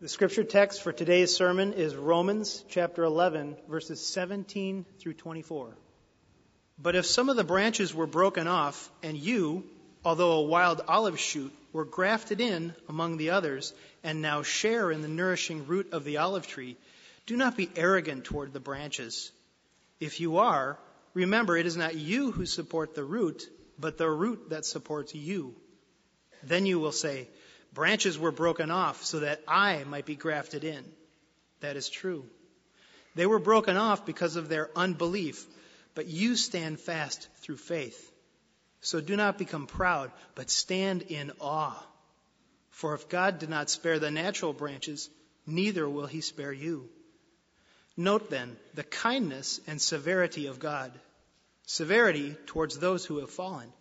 The scripture text for today's sermon is Romans chapter 11, verses 17 through 24. But if some of the branches were broken off, and you, although a wild olive shoot, were grafted in among the others, and now share in the nourishing root of the olive tree, do not be arrogant toward the branches. If you are, remember it is not you who support the root, but the root that supports you. Then you will say, Branches were broken off so that I might be grafted in. That is true. They were broken off because of their unbelief, but you stand fast through faith. So do not become proud, but stand in awe. For if God did not spare the natural branches, neither will he spare you. Note then the kindness and severity of God. Severity towards those who have fallen,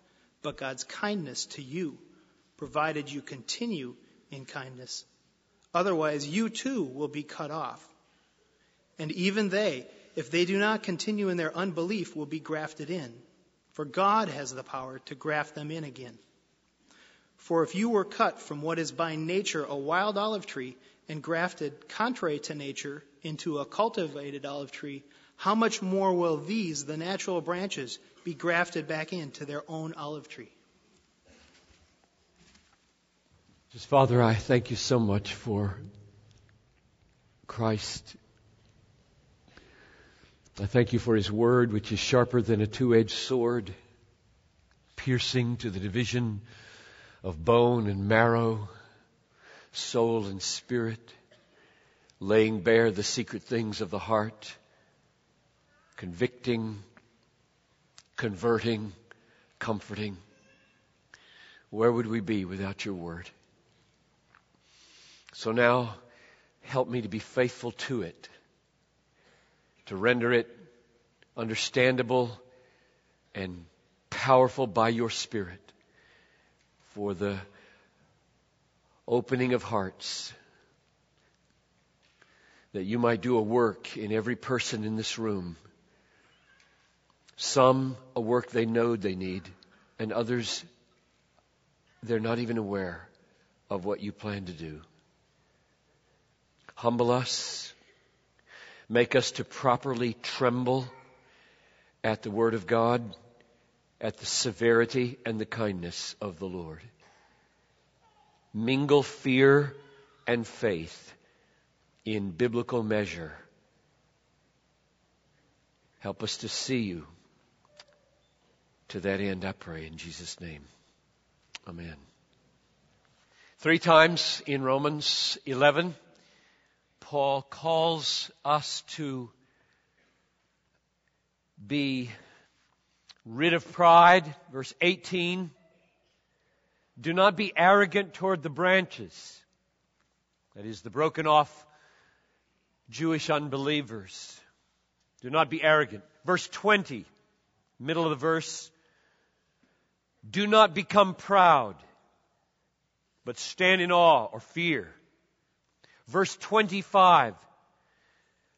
but God's kindness to you provided you continue in kindness. Otherwise, you too will be cut off. And even they, if they do not continue in their unbelief, will be grafted in. For God has the power to graft them in again. For if you were cut from what is by nature a wild olive tree and grafted contrary to nature into a cultivated olive tree, how much more will these, the natural branches, be grafted back into their own olive tree? Just Father, I thank you so much for Christ. I thank you for his word, which is sharper than a two edged sword, piercing to the division of bone and marrow, soul and spirit, laying bare the secret things of the heart, convicting, converting, comforting. Where would we be without your word? So now, help me to be faithful to it, to render it understandable and powerful by your Spirit for the opening of hearts, that you might do a work in every person in this room. Some a work they know they need, and others they're not even aware of what you plan to do. Humble us. Make us to properly tremble at the Word of God, at the severity and the kindness of the Lord. Mingle fear and faith in biblical measure. Help us to see you. To that end, I pray in Jesus' name. Amen. Three times in Romans 11, Paul calls us to be rid of pride. Verse 18. Do not be arrogant toward the branches. That is, the broken off Jewish unbelievers. Do not be arrogant. Verse 20, middle of the verse. Do not become proud, but stand in awe or fear Verse 25.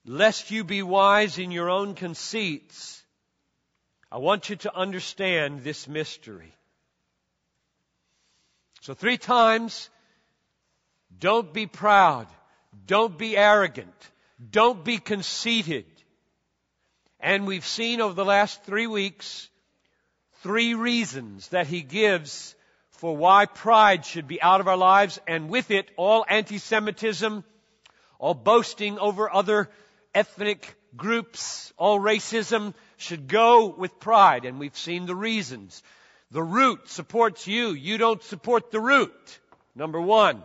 Lest you be wise in your own conceits, I want you to understand this mystery. So three times, don't be proud. Don't be arrogant. Don't be conceited. And we've seen over the last three weeks three reasons that he gives for why pride should be out of our lives, and with it, all anti-Semitism, all boasting over other ethnic groups, all racism should go with pride, and we've seen the reasons. The root supports you. You don't support the root. Number one.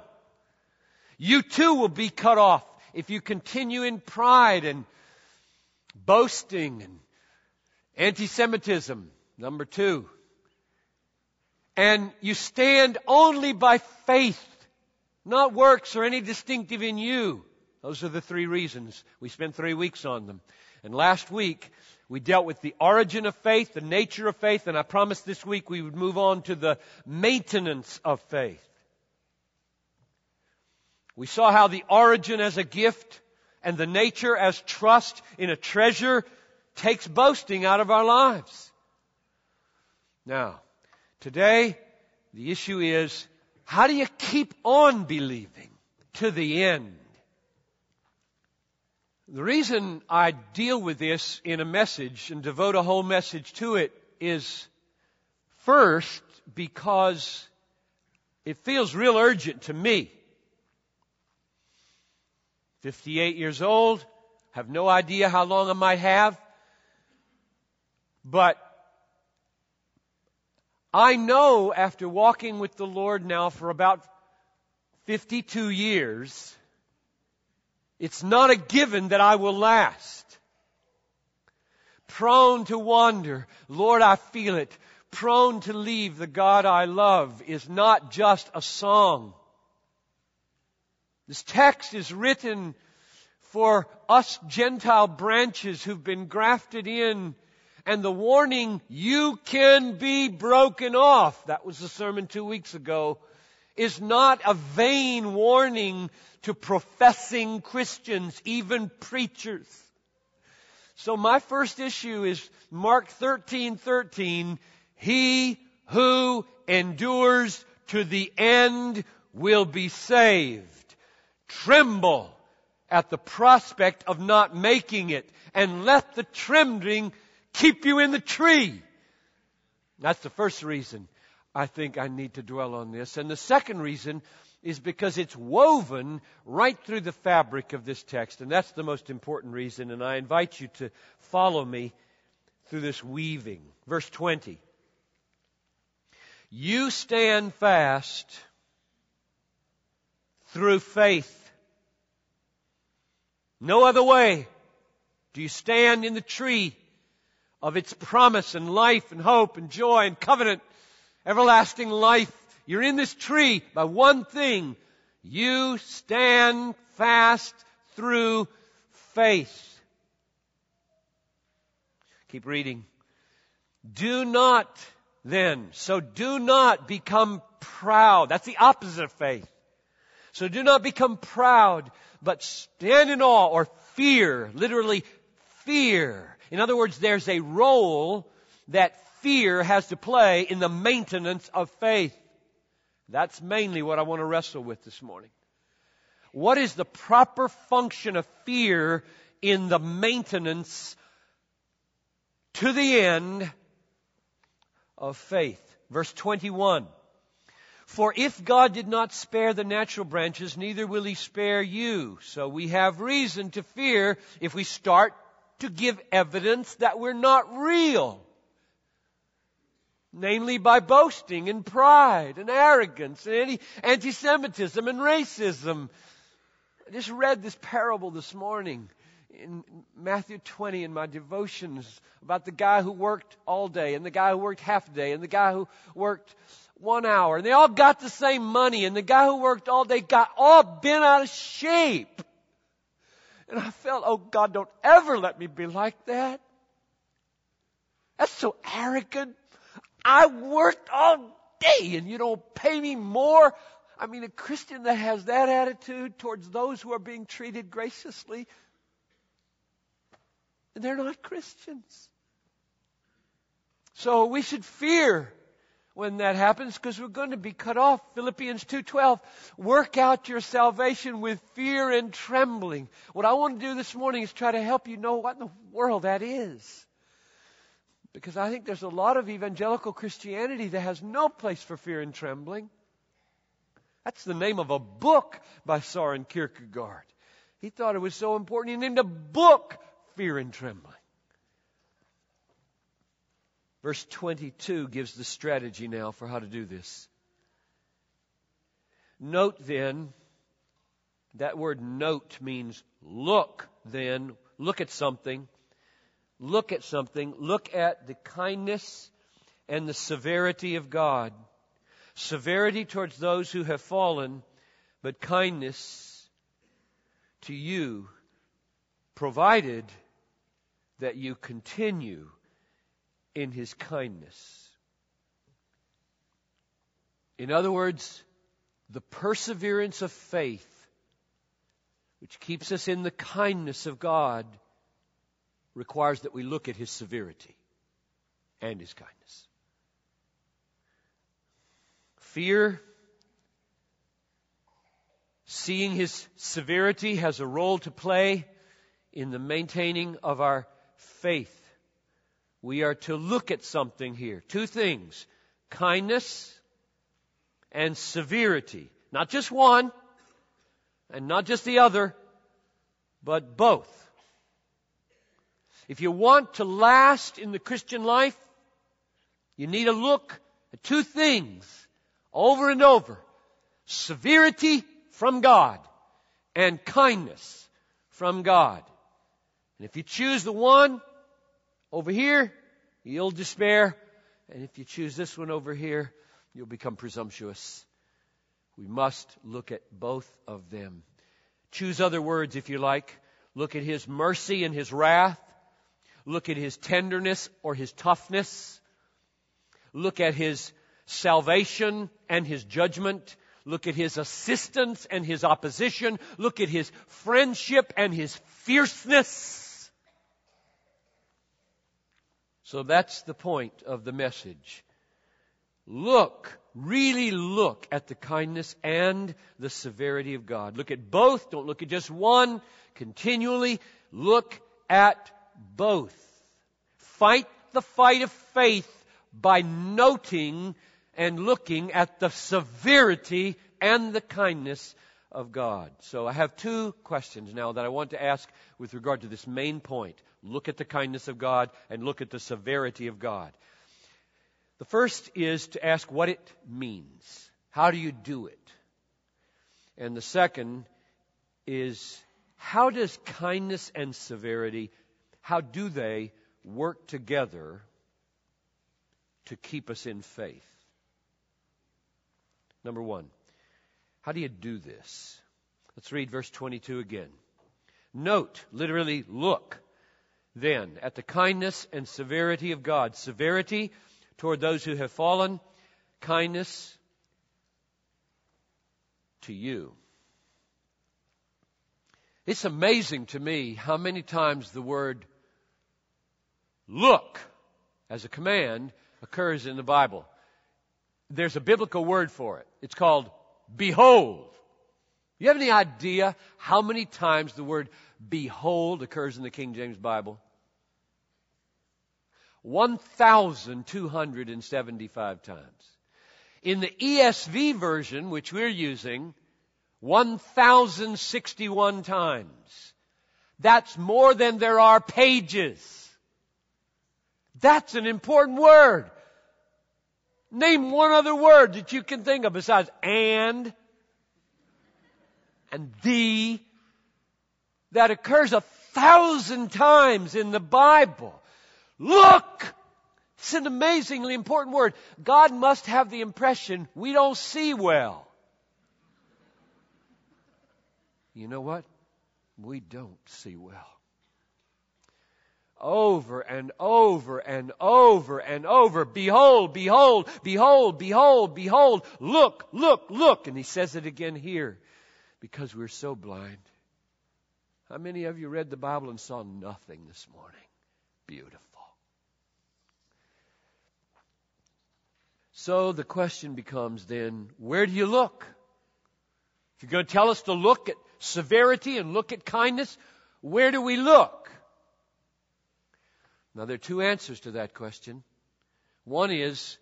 You too will be cut off if you continue in pride and boasting and anti-Semitism. Number two and you stand only by faith, not works or any distinctive in you. Those are the three reasons. We spent three weeks on them. And last week, we dealt with the origin of faith, the nature of faith, and I promised this week we would move on to the maintenance of faith. We saw how the origin as a gift and the nature as trust in a treasure takes boasting out of our lives. Now, Today, the issue is how do you keep on believing to the end? The reason I deal with this in a message and devote a whole message to it is first because it feels real urgent to me. 58 years old, have no idea how long I might have, but I know after walking with the Lord now for about 52 years, it's not a given that I will last. Prone to wander. Lord, I feel it. Prone to leave the God I love is not just a song. This text is written for us Gentile branches who've been grafted in and the warning, you can be broken off. That was the sermon two weeks ago is not a vain warning to professing Christians, even preachers. So my first issue is Mark 13, 13. He who endures to the end will be saved. Tremble at the prospect of not making it and let the trembling keep you in the tree. That's the first reason. I think I need to dwell on this. And the second reason is because it's woven right through the fabric of this text. And that's the most important reason. And I invite you to follow me through this weaving. Verse 20. You stand fast through faith. No other way do you stand in the tree of its promise and life and hope and joy and covenant everlasting life. You're in this tree by one thing. You stand fast through faith. Keep reading. Do not then, so do not become proud. That's the opposite of faith. So do not become proud, but stand in awe or fear, literally fear. In other words, there's a role that fear has to play in the maintenance of faith. That's mainly what I want to wrestle with this morning. What is the proper function of fear in the maintenance to the end of faith? Verse 21. For if God did not spare the natural branches, neither will he spare you. So we have reason to fear if we start to give evidence that we're not real namely by boasting and pride and arrogance and any anti-Semitism and racism. I just read this parable this morning in Matthew 20 in my devotions about the guy who worked all day and the guy who worked half a day and the guy who worked one hour. And they all got the same money and the guy who worked all day got all bent out of shape. And I felt, oh God, don't ever let me be like that. That's so arrogant. I worked all day and you don't pay me more. I mean, a Christian that has that attitude towards those who are being treated graciously, they're not Christians. So we should fear when that happens because we're going to be cut off. Philippians 2:12 work out your salvation with fear and trembling. What I want to do this morning is try to help you know what in the world that is. Because I think there's a lot of evangelical Christianity that has no place for fear and trembling. That's the name of a book by Soren Kierkegaard. He thought it was so important, he named a book Fear and Trembling. Verse 22 gives the strategy now for how to do this. Note then, that word note means look then, look at something look at something, look at the kindness and the severity of God. Severity towards those who have fallen, but kindness to you, provided that you continue in His kindness. In other words, the perseverance of faith, which keeps us in the kindness of God, requires that we look at his severity and his kindness. Fear, seeing his severity, has a role to play in the maintaining of our faith. We are to look at something here. Two things. Kindness and severity. Not just one and not just the other, but both. If you want to last in the Christian life, you need to look at two things over and over. Severity from God and kindness from God. And if you choose the one over here, you'll despair. And if you choose this one over here, you'll become presumptuous. We must look at both of them. Choose other words if you like. Look at his mercy and his wrath. Look at his tenderness or his toughness. Look at his salvation and his judgment. Look at his assistance and his opposition. Look at his friendship and his fierceness. So that's the point of the message. Look, really look at the kindness and the severity of God. Look at both. Don't look at just one. Continually look at both. Fight the fight of faith by noting and looking at the severity and the kindness of God. So I have two questions now that I want to ask with regard to this main point. Look at the kindness of God and look at the severity of God. The first is to ask what it means. How do you do it? And the second is how does kindness and severity, how do they work together to keep us in faith? Number one, how do you do this? Let's read verse 22 again. Note, literally look, then, at the kindness and severity of God. Severity toward those who have fallen, kindness to you. It's amazing to me how many times the word look as a command occurs in the Bible. There's a biblical word for it. It's called behold. You have any idea how many times the word behold occurs in the King James Bible? 1,275 times. In the ESV version, which we're using, 1,061 times. That's more than there are pages. That's an important word. Name one other word that you can think of besides and and the that occurs a thousand times in the Bible. Look! It's an amazingly important word. God must have the impression we don't see well. You know what? We don't see well. Over and over and over and over. Behold, behold, behold, behold, behold. Look, look, look. And he says it again here because we're so blind. How many of you read the Bible and saw nothing this morning? Beautiful. So the question becomes then, where do you look? If you're going to tell us to look at severity and look at kindness, where do we look? Now, there are two answers to that question. One is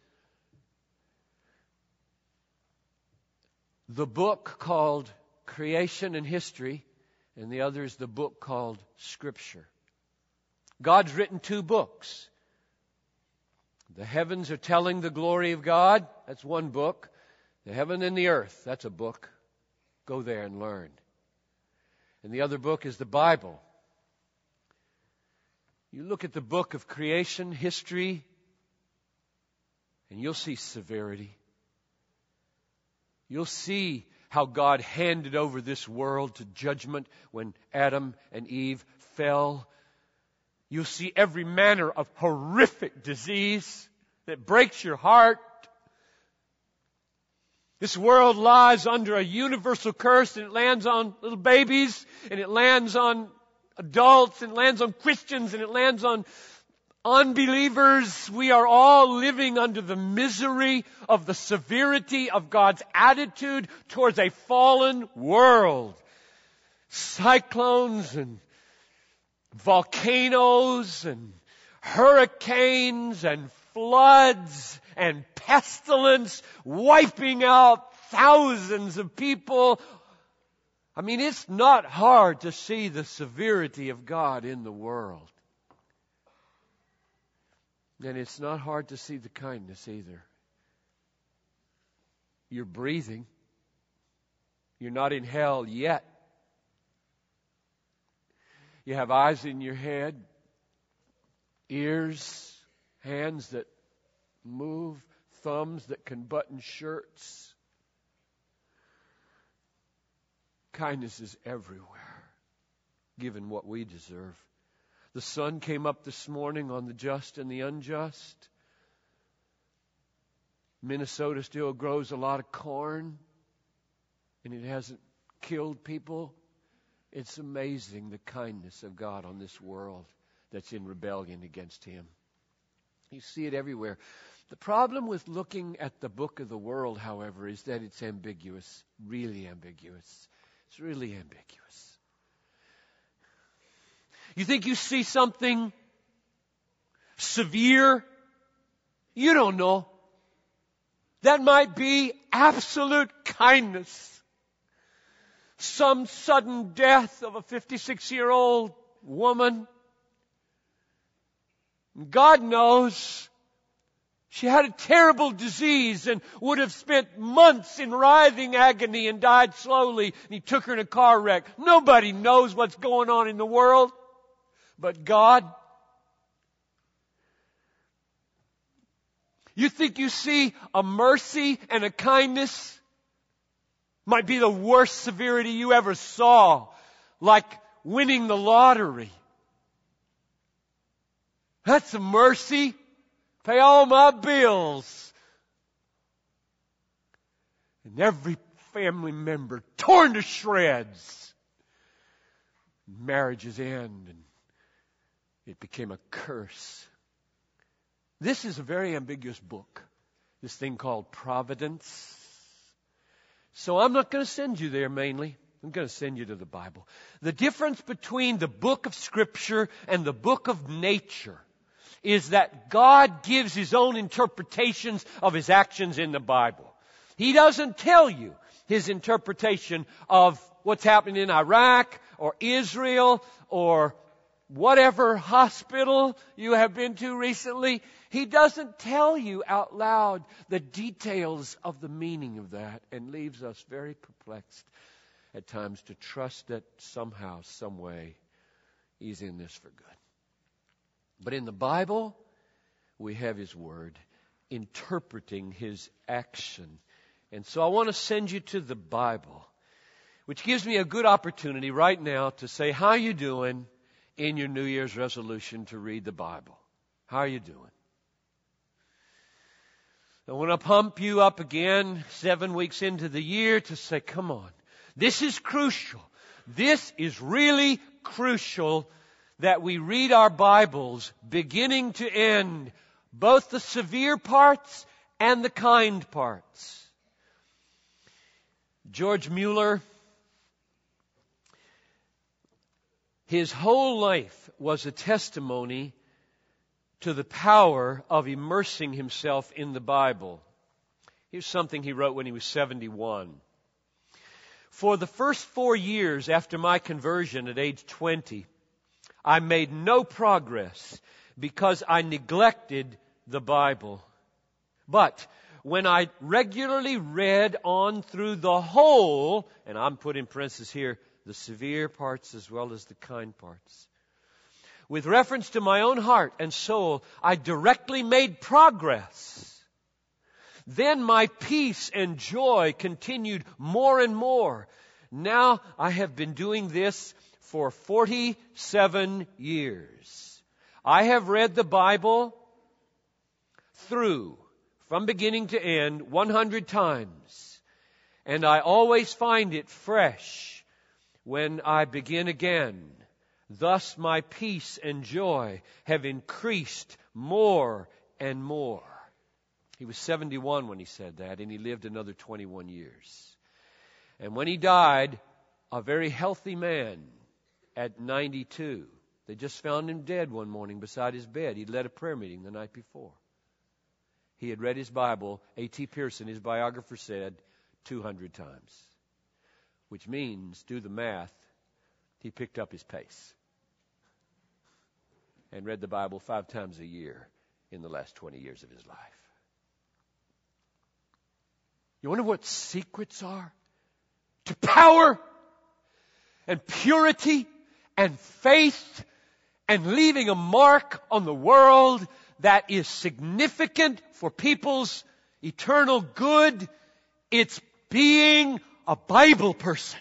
the book called Creation and History, and the other is the book called Scripture. God's written two books. The heavens are telling the glory of God. That's one book. The heaven and the earth. That's a book. Go there and learn. And the other book is the Bible. You look at the book of creation, history, and you'll see severity. You'll see how God handed over this world to judgment when Adam and Eve fell You'll see every manner of horrific disease that breaks your heart. This world lies under a universal curse and it lands on little babies and it lands on adults and it lands on Christians and it lands on unbelievers. We are all living under the misery of the severity of God's attitude towards a fallen world. Cyclones and volcanoes and hurricanes and floods and pestilence wiping out thousands of people. I mean, it's not hard to see the severity of God in the world. And it's not hard to see the kindness either. You're breathing. You're not in hell yet. You have eyes in your head, ears, hands that move, thumbs that can button shirts. Kindness is everywhere, given what we deserve. The sun came up this morning on the just and the unjust. Minnesota still grows a lot of corn, and it hasn't killed people. It's amazing the kindness of God on this world that's in rebellion against Him. You see it everywhere. The problem with looking at the book of the world, however, is that it's ambiguous, really ambiguous. It's really ambiguous. You think you see something severe? You don't know. That might be absolute kindness. Some sudden death of a 56 year old woman. God knows she had a terrible disease and would have spent months in writhing agony and died slowly. And he took her in a car wreck. Nobody knows what's going on in the world but God. You think you see a mercy and a kindness? Might be the worst severity you ever saw, like winning the lottery. That's a mercy. Pay all my bills. And every family member torn to shreds. Marriages end and it became a curse. This is a very ambiguous book, this thing called Providence. So I'm not going to send you there mainly. I'm going to send you to the Bible. The difference between the book of Scripture and the book of nature is that God gives His own interpretations of His actions in the Bible. He doesn't tell you His interpretation of what's happening in Iraq or Israel or whatever hospital you have been to recently, he doesn't tell you out loud the details of the meaning of that and leaves us very perplexed at times to trust that somehow, some way, he's in this for good. But in the Bible, we have his word interpreting his action. And so I want to send you to the Bible, which gives me a good opportunity right now to say, how you doing? In your New Year's resolution to read the Bible? How are you doing? I want to pump you up again seven weeks into the year to say, come on. This is crucial. This is really crucial that we read our Bibles beginning to end, both the severe parts and the kind parts. George Mueller His whole life was a testimony to the power of immersing himself in the Bible. Here's something he wrote when he was 71. For the first four years after my conversion at age 20, I made no progress because I neglected the Bible. But when I regularly read on through the whole, and I'm putting parentheses here, the severe parts as well as the kind parts. With reference to my own heart and soul, I directly made progress. Then my peace and joy continued more and more. Now I have been doing this for 47 years. I have read the Bible through, from beginning to end, 100 times. And I always find it fresh when I begin again. Thus my peace and joy have increased more and more. He was 71 when he said that, and he lived another 21 years. And when he died, a very healthy man at 92, They just found him dead one morning beside his bed. He'd led a prayer meeting the night before. He had read his Bible, A.T. Pierson, his biographer said, 200 times. Which means, do the math, he picked up his pace and read the Bible five times a year in the last 20 years of his life. You wonder what secrets are? To power and purity and faith and leaving a mark on the world that is significant for people's eternal good. It's being a Bible person.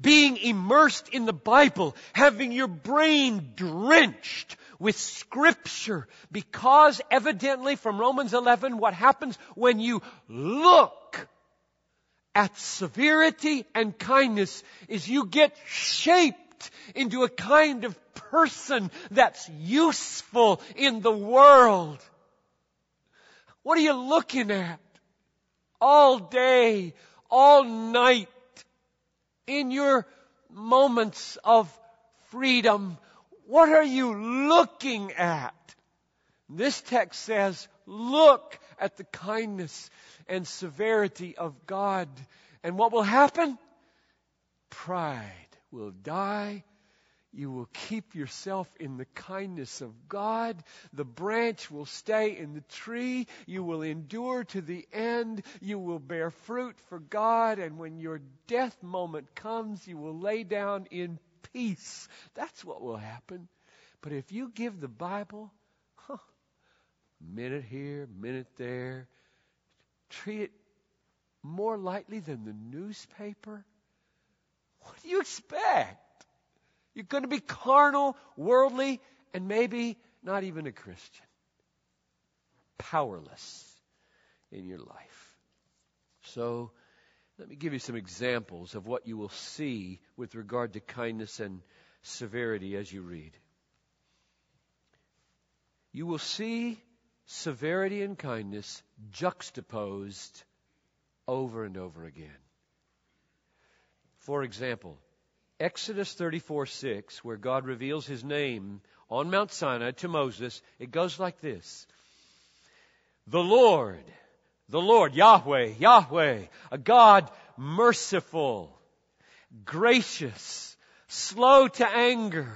Being immersed in the Bible, having your brain drenched with scripture because evidently from Romans 11 what happens when you look at severity and kindness is you get shaped into a kind of person that's useful in the world. What are you looking at? All day, all night, in your moments of freedom, what are you looking at? This text says, look at the kindness and severity of God. And what will happen? Pride will die you will keep yourself in the kindness of God. The branch will stay in the tree. You will endure to the end. You will bear fruit for God. And when your death moment comes, you will lay down in peace. That's what will happen. But if you give the Bible, huh, minute here, minute there, treat it more lightly than the newspaper, what do you expect? You're going to be carnal, worldly, and maybe not even a Christian. Powerless in your life. So, let me give you some examples of what you will see with regard to kindness and severity as you read. You will see severity and kindness juxtaposed over and over again. For example, Exodus 34 6, where God reveals his name on Mount Sinai to Moses, it goes like this The Lord, the Lord, Yahweh, Yahweh, a God merciful, gracious, slow to anger,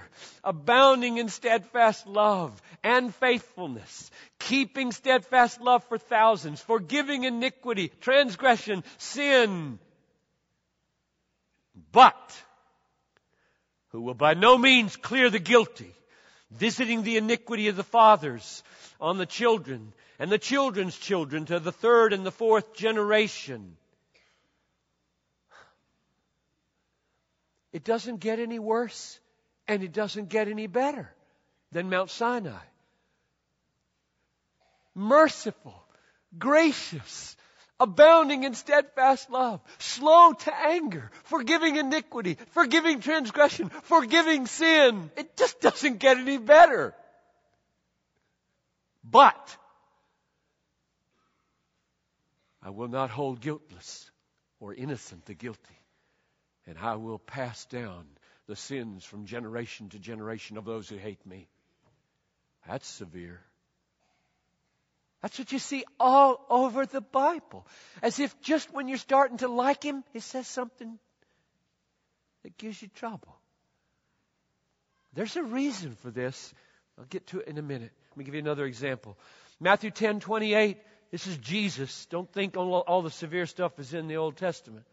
abounding in steadfast love and faithfulness, keeping steadfast love for thousands, forgiving iniquity, transgression, sin. But, who will by no means clear the guilty, visiting the iniquity of the fathers on the children and the children's children to the third and the fourth generation. It doesn't get any worse and it doesn't get any better than Mount Sinai. Merciful, gracious, abounding in steadfast love, slow to anger, forgiving iniquity, forgiving transgression, forgiving sin. It just doesn't get any better. But I will not hold guiltless or innocent the guilty, and I will pass down the sins from generation to generation of those who hate me. That's severe. That's what you see all over the Bible. As if just when you're starting to like him, he says something that gives you trouble. There's a reason for this. I'll get to it in a minute. Let me give you another example. Matthew 10 28. This is Jesus. Don't think all, the severe stuff is in the Old Testament.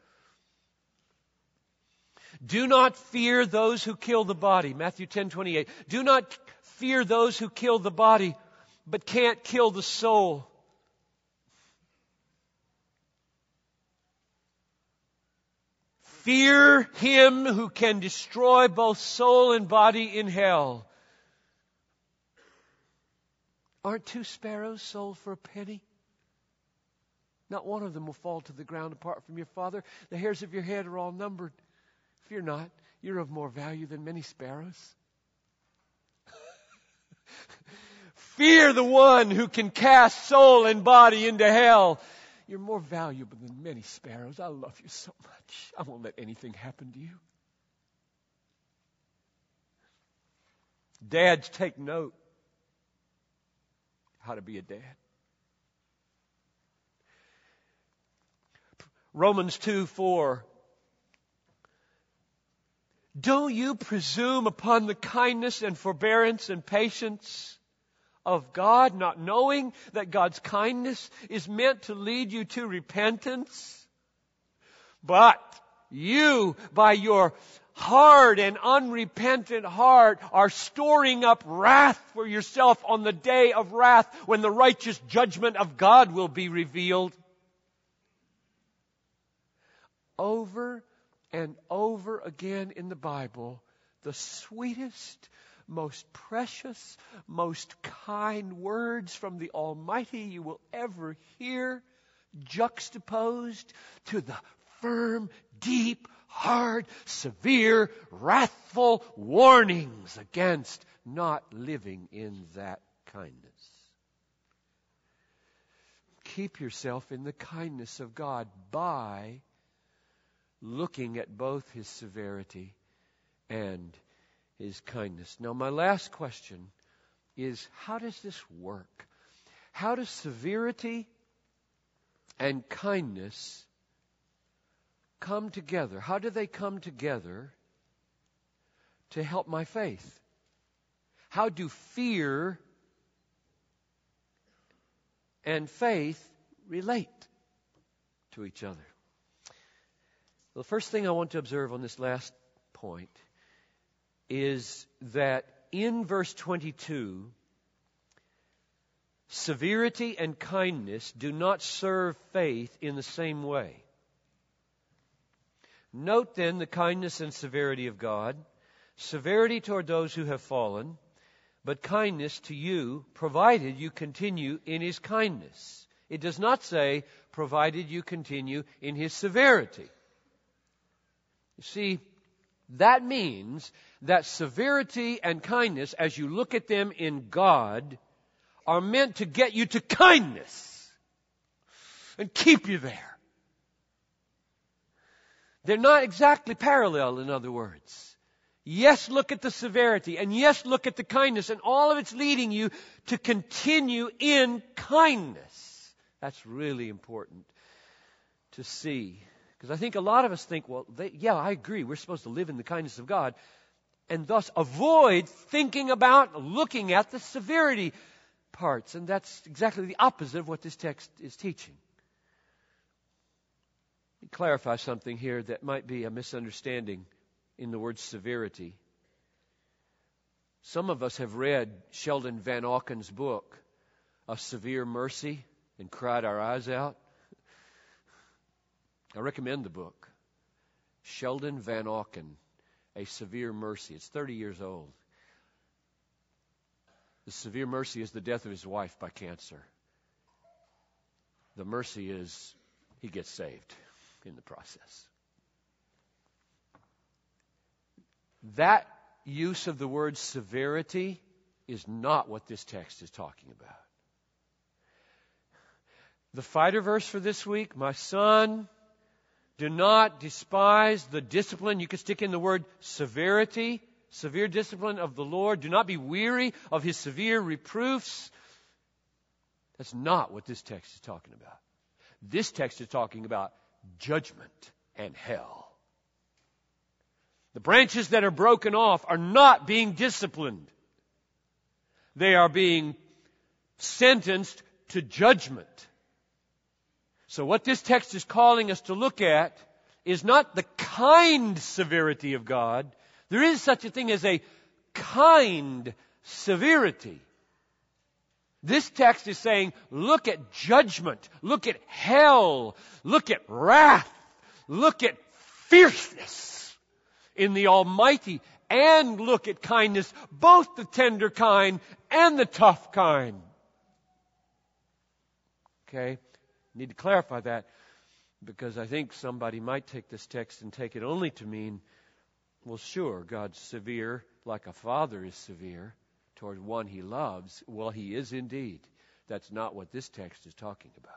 Do not fear those who kill the body. Matthew 10 28. Do not fear those who kill the body but can't kill the soul. Fear him who can destroy both soul and body in hell. Aren't two sparrows sold for a penny? Not one of them will fall to the ground apart from your Father. The hairs of your head are all numbered. Fear not, you're of more value than many sparrows. Fear the one who can cast soul and body into hell. You're more valuable than many sparrows. I love you so much. I won't let anything happen to you. Dads, take note how to be a dad. Romans 2 4. Don't you presume upon the kindness and forbearance and patience of God, not knowing that God's kindness is meant to lead you to repentance? But you, by your hard and unrepentant heart, are storing up wrath for yourself on the day of wrath when the righteous judgment of God will be revealed. Over and over again in the Bible, the sweetest, most precious, most kind words from the Almighty you will ever hear, juxtaposed to the firm, deep, hard, severe, wrathful warnings against not living in that kindness. Keep yourself in the kindness of God by looking at both his severity and his kindness. Now, my last question is how does this work? How does severity and kindness come together? How do they come together to help my faith? How do fear and faith relate to each other? The first thing I want to observe on this last point is that in verse 22, severity and kindness do not serve faith in the same way. Note then the kindness and severity of God, severity toward those who have fallen, but kindness to you, provided you continue in his kindness. It does not say, provided you continue in his severity. You see, that means that severity and kindness, as you look at them in God, are meant to get you to kindness and keep you there. They're not exactly parallel, in other words. Yes, look at the severity, and yes, look at the kindness, and all of it's leading you to continue in kindness. That's really important to see. Because I think a lot of us think, well, they, yeah, I agree. We're supposed to live in the kindness of God. And thus avoid thinking about, looking at the severity parts. And that's exactly the opposite of what this text is teaching. Let me clarify something here that might be a misunderstanding in the word severity. Some of us have read Sheldon Vanauken's book, A Severe Mercy, and cried our eyes out. I recommend the book. Sheldon Vanauken, A Severe Mercy. It's 30 years old. The severe mercy is the death of his wife by cancer. The mercy is he gets saved in the process. That use of the word severity is not what this text is talking about. The fighter verse for this week, my son, do not despise the discipline. You could stick in the word severity, severe discipline of the Lord. Do not be weary of his severe reproofs. That's not what this text is talking about. This text is talking about judgment and hell. The branches that are broken off are not being disciplined. They are being sentenced to judgment. So what this text is calling us to look at is not the kind severity of God. There is such a thing as a kind severity. This text is saying, look at judgment, look at hell, look at wrath, look at fierceness in the Almighty, and look at kindness, both the tender kind and the tough kind. Okay? Need to clarify that because I think somebody might take this text and take it only to mean, well, sure, God's severe like a father is severe toward one he loves. Well, he is indeed. That's not what this text is talking about.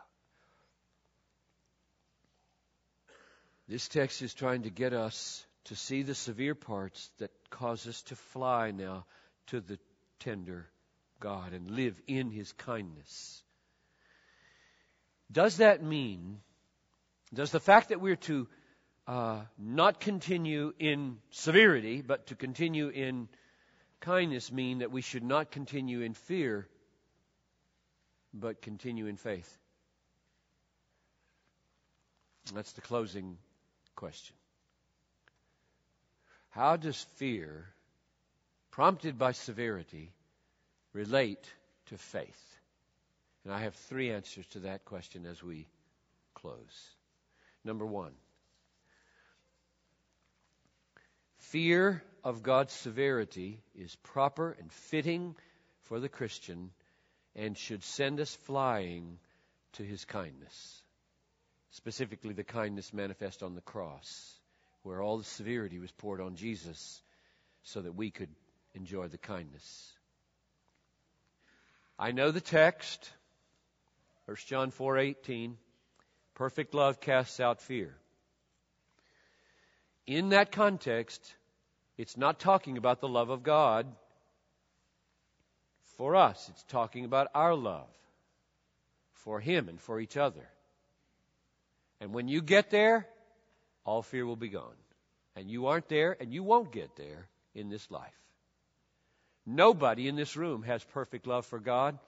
This text is trying to get us to see the severe parts that cause us to fly now to the tender God and live in His kindness. Does that mean, does the fact that we're to uh, not continue in severity, but to continue in kindness mean that we should not continue in fear, but continue in faith? That's the closing question. How does fear, prompted by severity, relate to faith? And I have three answers to that question as we close. Number one, fear of God's severity is proper and fitting for the Christian and should send us flying to his kindness specifically the kindness manifest on the cross, where all the severity was poured on Jesus so that we could enjoy the kindness. I know the text, 1 John 4:18, perfect love casts out fear. In that context, it's not talking about the love of God for us. It's talking about our love for Him and for each other. And when you get there, all fear will be gone. And you aren't there, and you won't get there in this life. Nobody in this room has perfect love for God,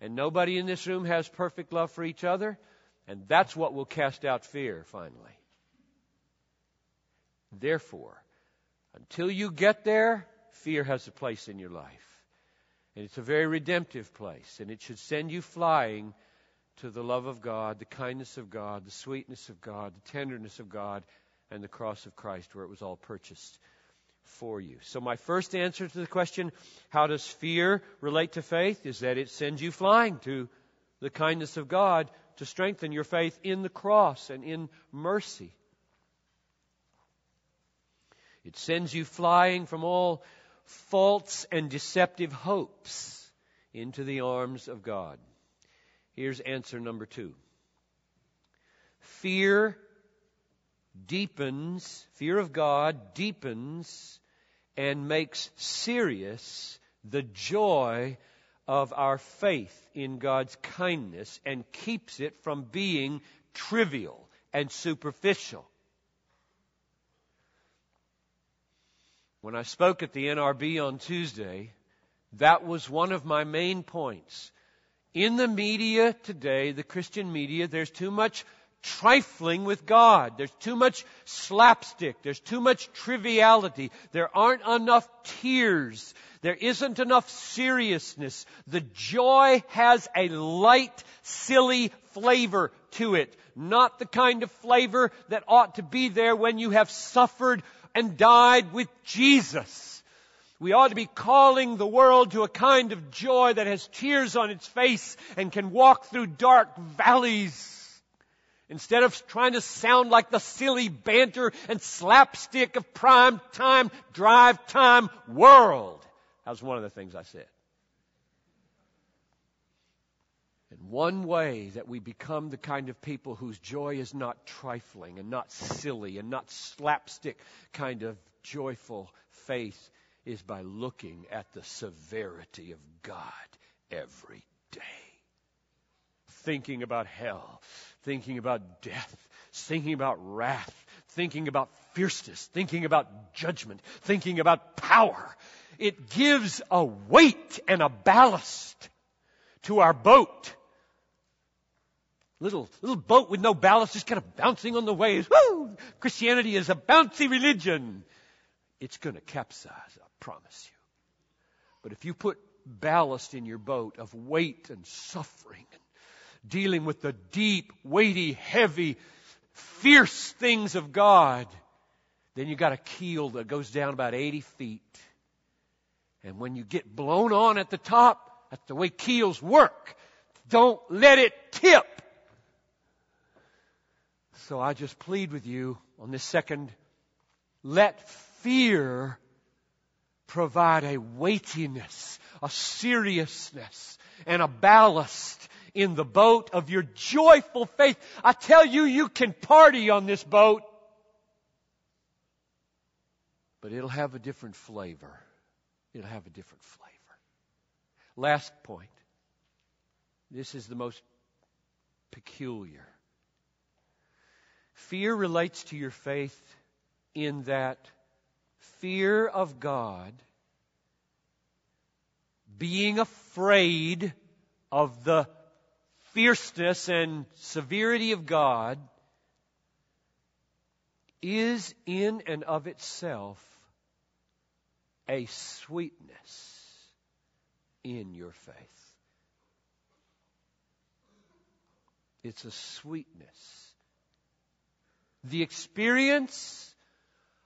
and nobody in this room has perfect love for each other, and that's what will cast out fear finally. Therefore, until you get there, fear has a place in your life. And it's a very redemptive place, and it should send you flying to the love of God, the kindness of God, the sweetness of God, the tenderness of God, and the cross of Christ, where it was all purchased for you. So, my first answer to the question, how does fear relate to faith, is that it sends you flying to the kindness of God to strengthen your faith in the cross and in mercy. It sends you flying from all false and deceptive hopes into the arms of God. Here's answer number two fear deepens, fear of God deepens and makes serious the joy of our faith in God's kindness and keeps it from being trivial and superficial. When I spoke at the NRB on Tuesday, that was one of my main points. In the media today, the Christian media, there's too much trifling with God. There's too much slapstick. There's too much triviality. There aren't enough tears. There isn't enough seriousness. The joy has a light, silly flavor to it. Not the kind of flavor that ought to be there when you have suffered and died with Jesus. We ought to be calling the world to a kind of joy that has tears on its face and can walk through dark valleys. Instead of trying to sound like the silly banter and slapstick of prime time, drive time world. That was one of the things I said. And one way that we become the kind of people whose joy is not trifling and not silly and not slapstick kind of joyful faith is by looking at the severity of God every day. Thinking about hell, thinking about death, thinking about wrath, thinking about fierceness, thinking about judgment, thinking about power. It gives a weight and a ballast to our boat. Little, little boat with no ballast, just kind of bouncing on the waves. Woo! Christianity is a bouncy religion. It's going to capsize I promise you. But if you put ballast in your boat of weight and suffering and dealing with the deep, weighty, heavy, fierce things of God, then you got a keel that goes down about 80 feet. And when you get blown on at the top, that's the way keels work. Don't let it tip. So I just plead with you on this second, let fear provide a weightiness, a seriousness, and a ballast in the boat of your joyful faith. I tell you, you can party on this boat, but it'll have a different flavor it'll have a different flavor. Last point. This is the most peculiar. Fear relates to your faith in that fear of God, being afraid of the fierceness and severity of God, is in and of itself a sweetness in your faith. It's a sweetness. The experience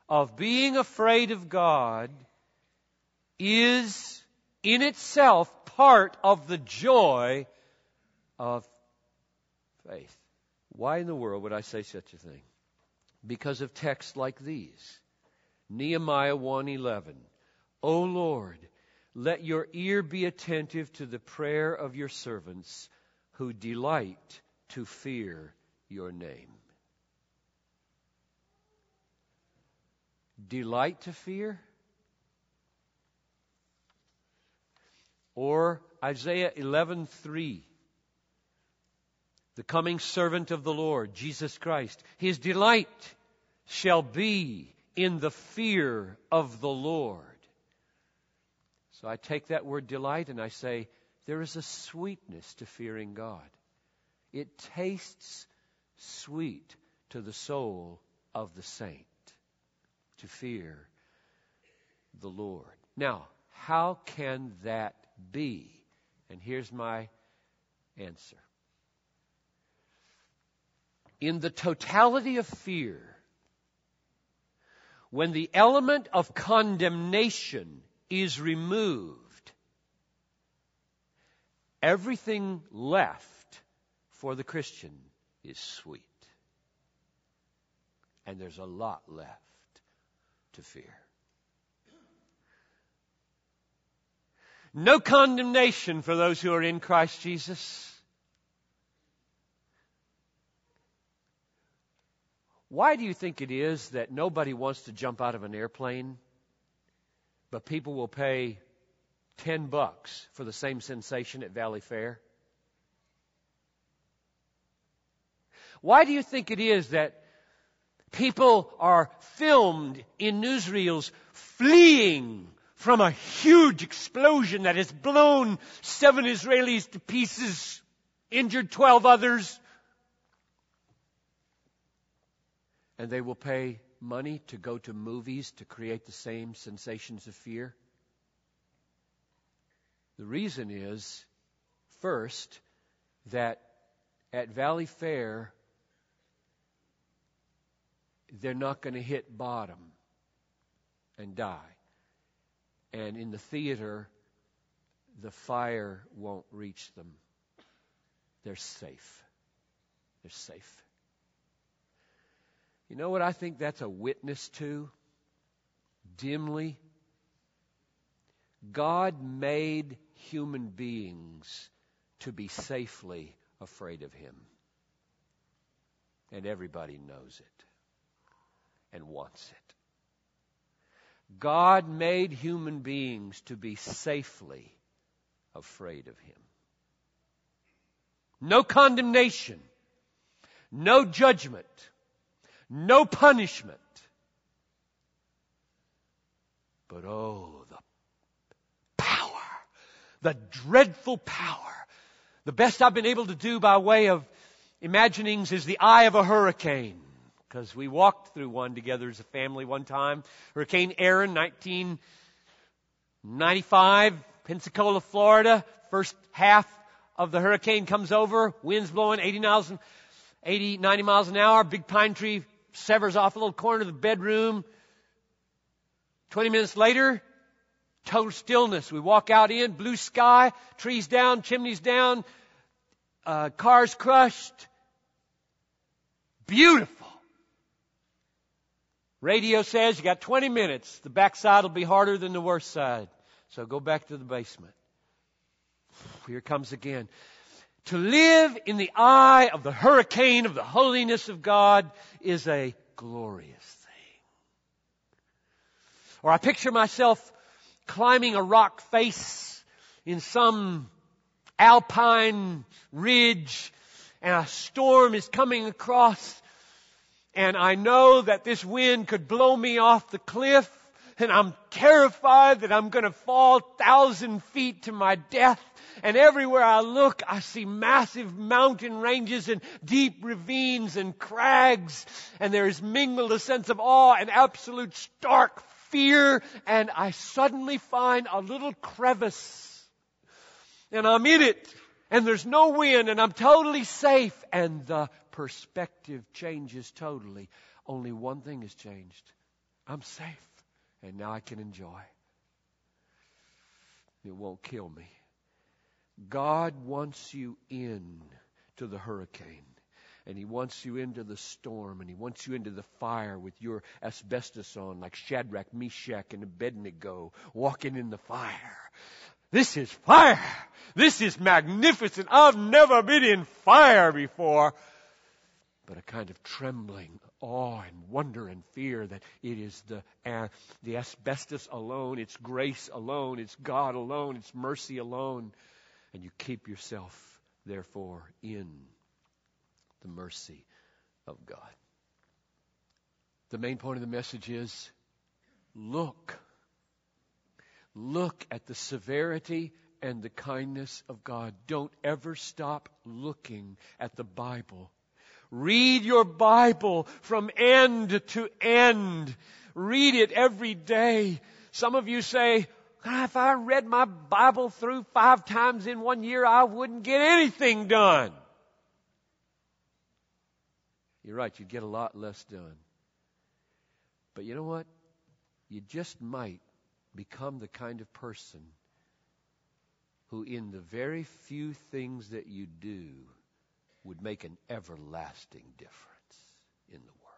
of being afraid of God is in itself part of the joy of faith. Why in the world would I say such a thing? Because of texts like these. Nehemiah 1:11. O Lord, let your ear be attentive to the prayer of your servants who delight to fear your name. Delight to fear? Or Isaiah 11:3 the coming servant of the Lord, Jesus Christ. His delight shall be in the fear of the Lord. So I take that word delight and I say, there is a sweetness to fearing God. It tastes sweet to the soul of the saint to fear the Lord. Now, how can that be? And here's my answer. In the totality of fear, when the element of condemnation is removed, everything left for the Christian is sweet. And there's a lot left to fear. No condemnation for those who are in Christ Jesus. Why do you think it is that nobody wants to jump out of an airplane, but people will pay 10 bucks for the same sensation at Valleyfair? Why do you think it is that people are filmed in newsreels fleeing from a huge explosion that has blown seven Israelis to pieces, injured 12 others? And they will pay money to go to movies to create the same sensations of fear? The reason is, first, that at Valleyfair, they're not going to hit bottom and die. And in the theater, the fire won't reach them. They're safe. They're safe. You know what I think that's a witness to? Dimly. God made human beings to be safely afraid of Him. And everybody knows it and wants it. God made human beings to be safely afraid of Him. No condemnation, no judgment no punishment. But oh, the power, the dreadful power. The best I've been able to do by way of imaginings is the eye of a hurricane. Because we walked through one together as a family one time. Hurricane Erin, 1995, Pensacola, Florida. First half of the hurricane comes over, winds blowing 80 miles, 80, 90 miles an hour, big pine tree severs off a little corner of the bedroom. 20 minutes later, total stillness. We walk out in, blue sky, trees down, chimneys down, uh, cars crushed. Beautiful. Radio says you got 20 minutes. The backside will be harder than the worst side. So go back to the basement. Here comes again. To live in the eye of the hurricane of the holiness of God is a glorious thing. Or I picture myself climbing a rock face in some alpine ridge and a storm is coming across and I know that this wind could blow me off the cliff and I'm terrified that I'm going to fall thousand feet to my death. And everywhere I look, I see massive mountain ranges and deep ravines and crags. And there is mingled a sense of awe and absolute stark fear. And I suddenly find a little crevice. And I'm in it. And there's no wind and I'm totally safe. And the perspective changes totally. Only one thing has changed. I'm safe and now I can enjoy. It won't kill me. God wants you in to the hurricane. And he wants you into the storm, and he wants you into the fire with your asbestos on, like Shadrach, Meshach, and Abednego, walking in the fire. This is fire! This is magnificent! I've never been in fire before! But a kind of trembling awe and wonder and fear that it is the, uh, the asbestos alone, it's grace alone, it's God alone, it's mercy alone. And you keep yourself, therefore, in the mercy of God. The main point of the message is look. Look at the severity and the kindness of God. Don't ever stop looking at the Bible Read your Bible from end to end. Read it every day. Some of you say, Ah, if I read my Bible through five times in one year, I wouldn't get anything done. You're right, you'd get a lot less done. But you know what? You just might become the kind of person who, in the very few things that you do, would make an everlasting difference in the world.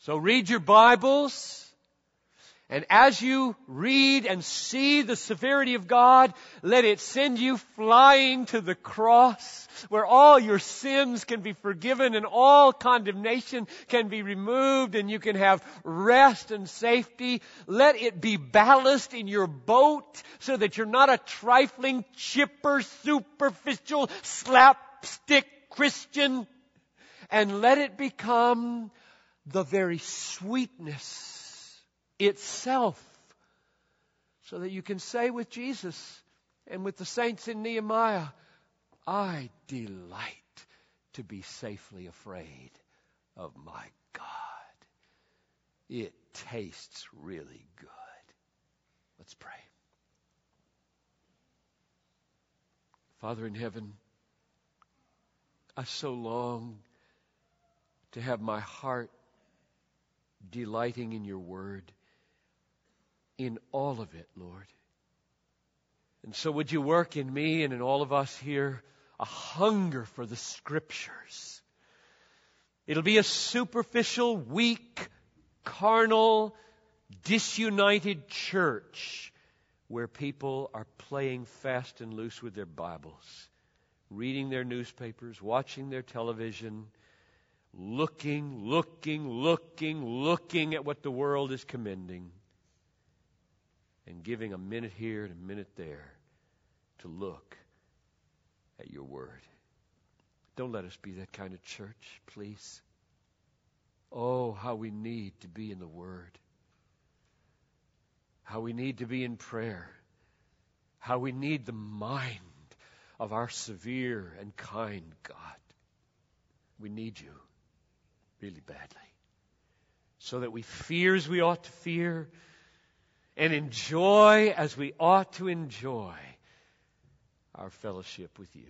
So read your Bibles. And as you read and see the severity of God, let it send you flying to the cross where all your sins can be forgiven and all condemnation can be removed and you can have rest and safety. Let it be ballast in your boat so that you're not a trifling, chipper, superficial, slapstick Christian. And let it become the very sweetness itself so that you can say with Jesus and with the saints in Nehemiah, I delight to be safely afraid of my God. It tastes really good. Let's pray. Father in heaven, I so long to have my heart delighting in your word in all of it, Lord. And so would you work in me and in all of us here a hunger for the scriptures. It'll be a superficial, weak, carnal, disunited church where people are playing fast and loose with their Bibles, reading their newspapers, watching their television, looking, looking, looking, looking at what the world is commending and giving a minute here and a minute there to look at your word. Don't let us be that kind of church, please. Oh, how we need to be in the Word. How we need to be in prayer. How we need the mind of our severe and kind God. We need you really badly. So that we fear as we ought to fear and enjoy as we ought to enjoy our fellowship with you.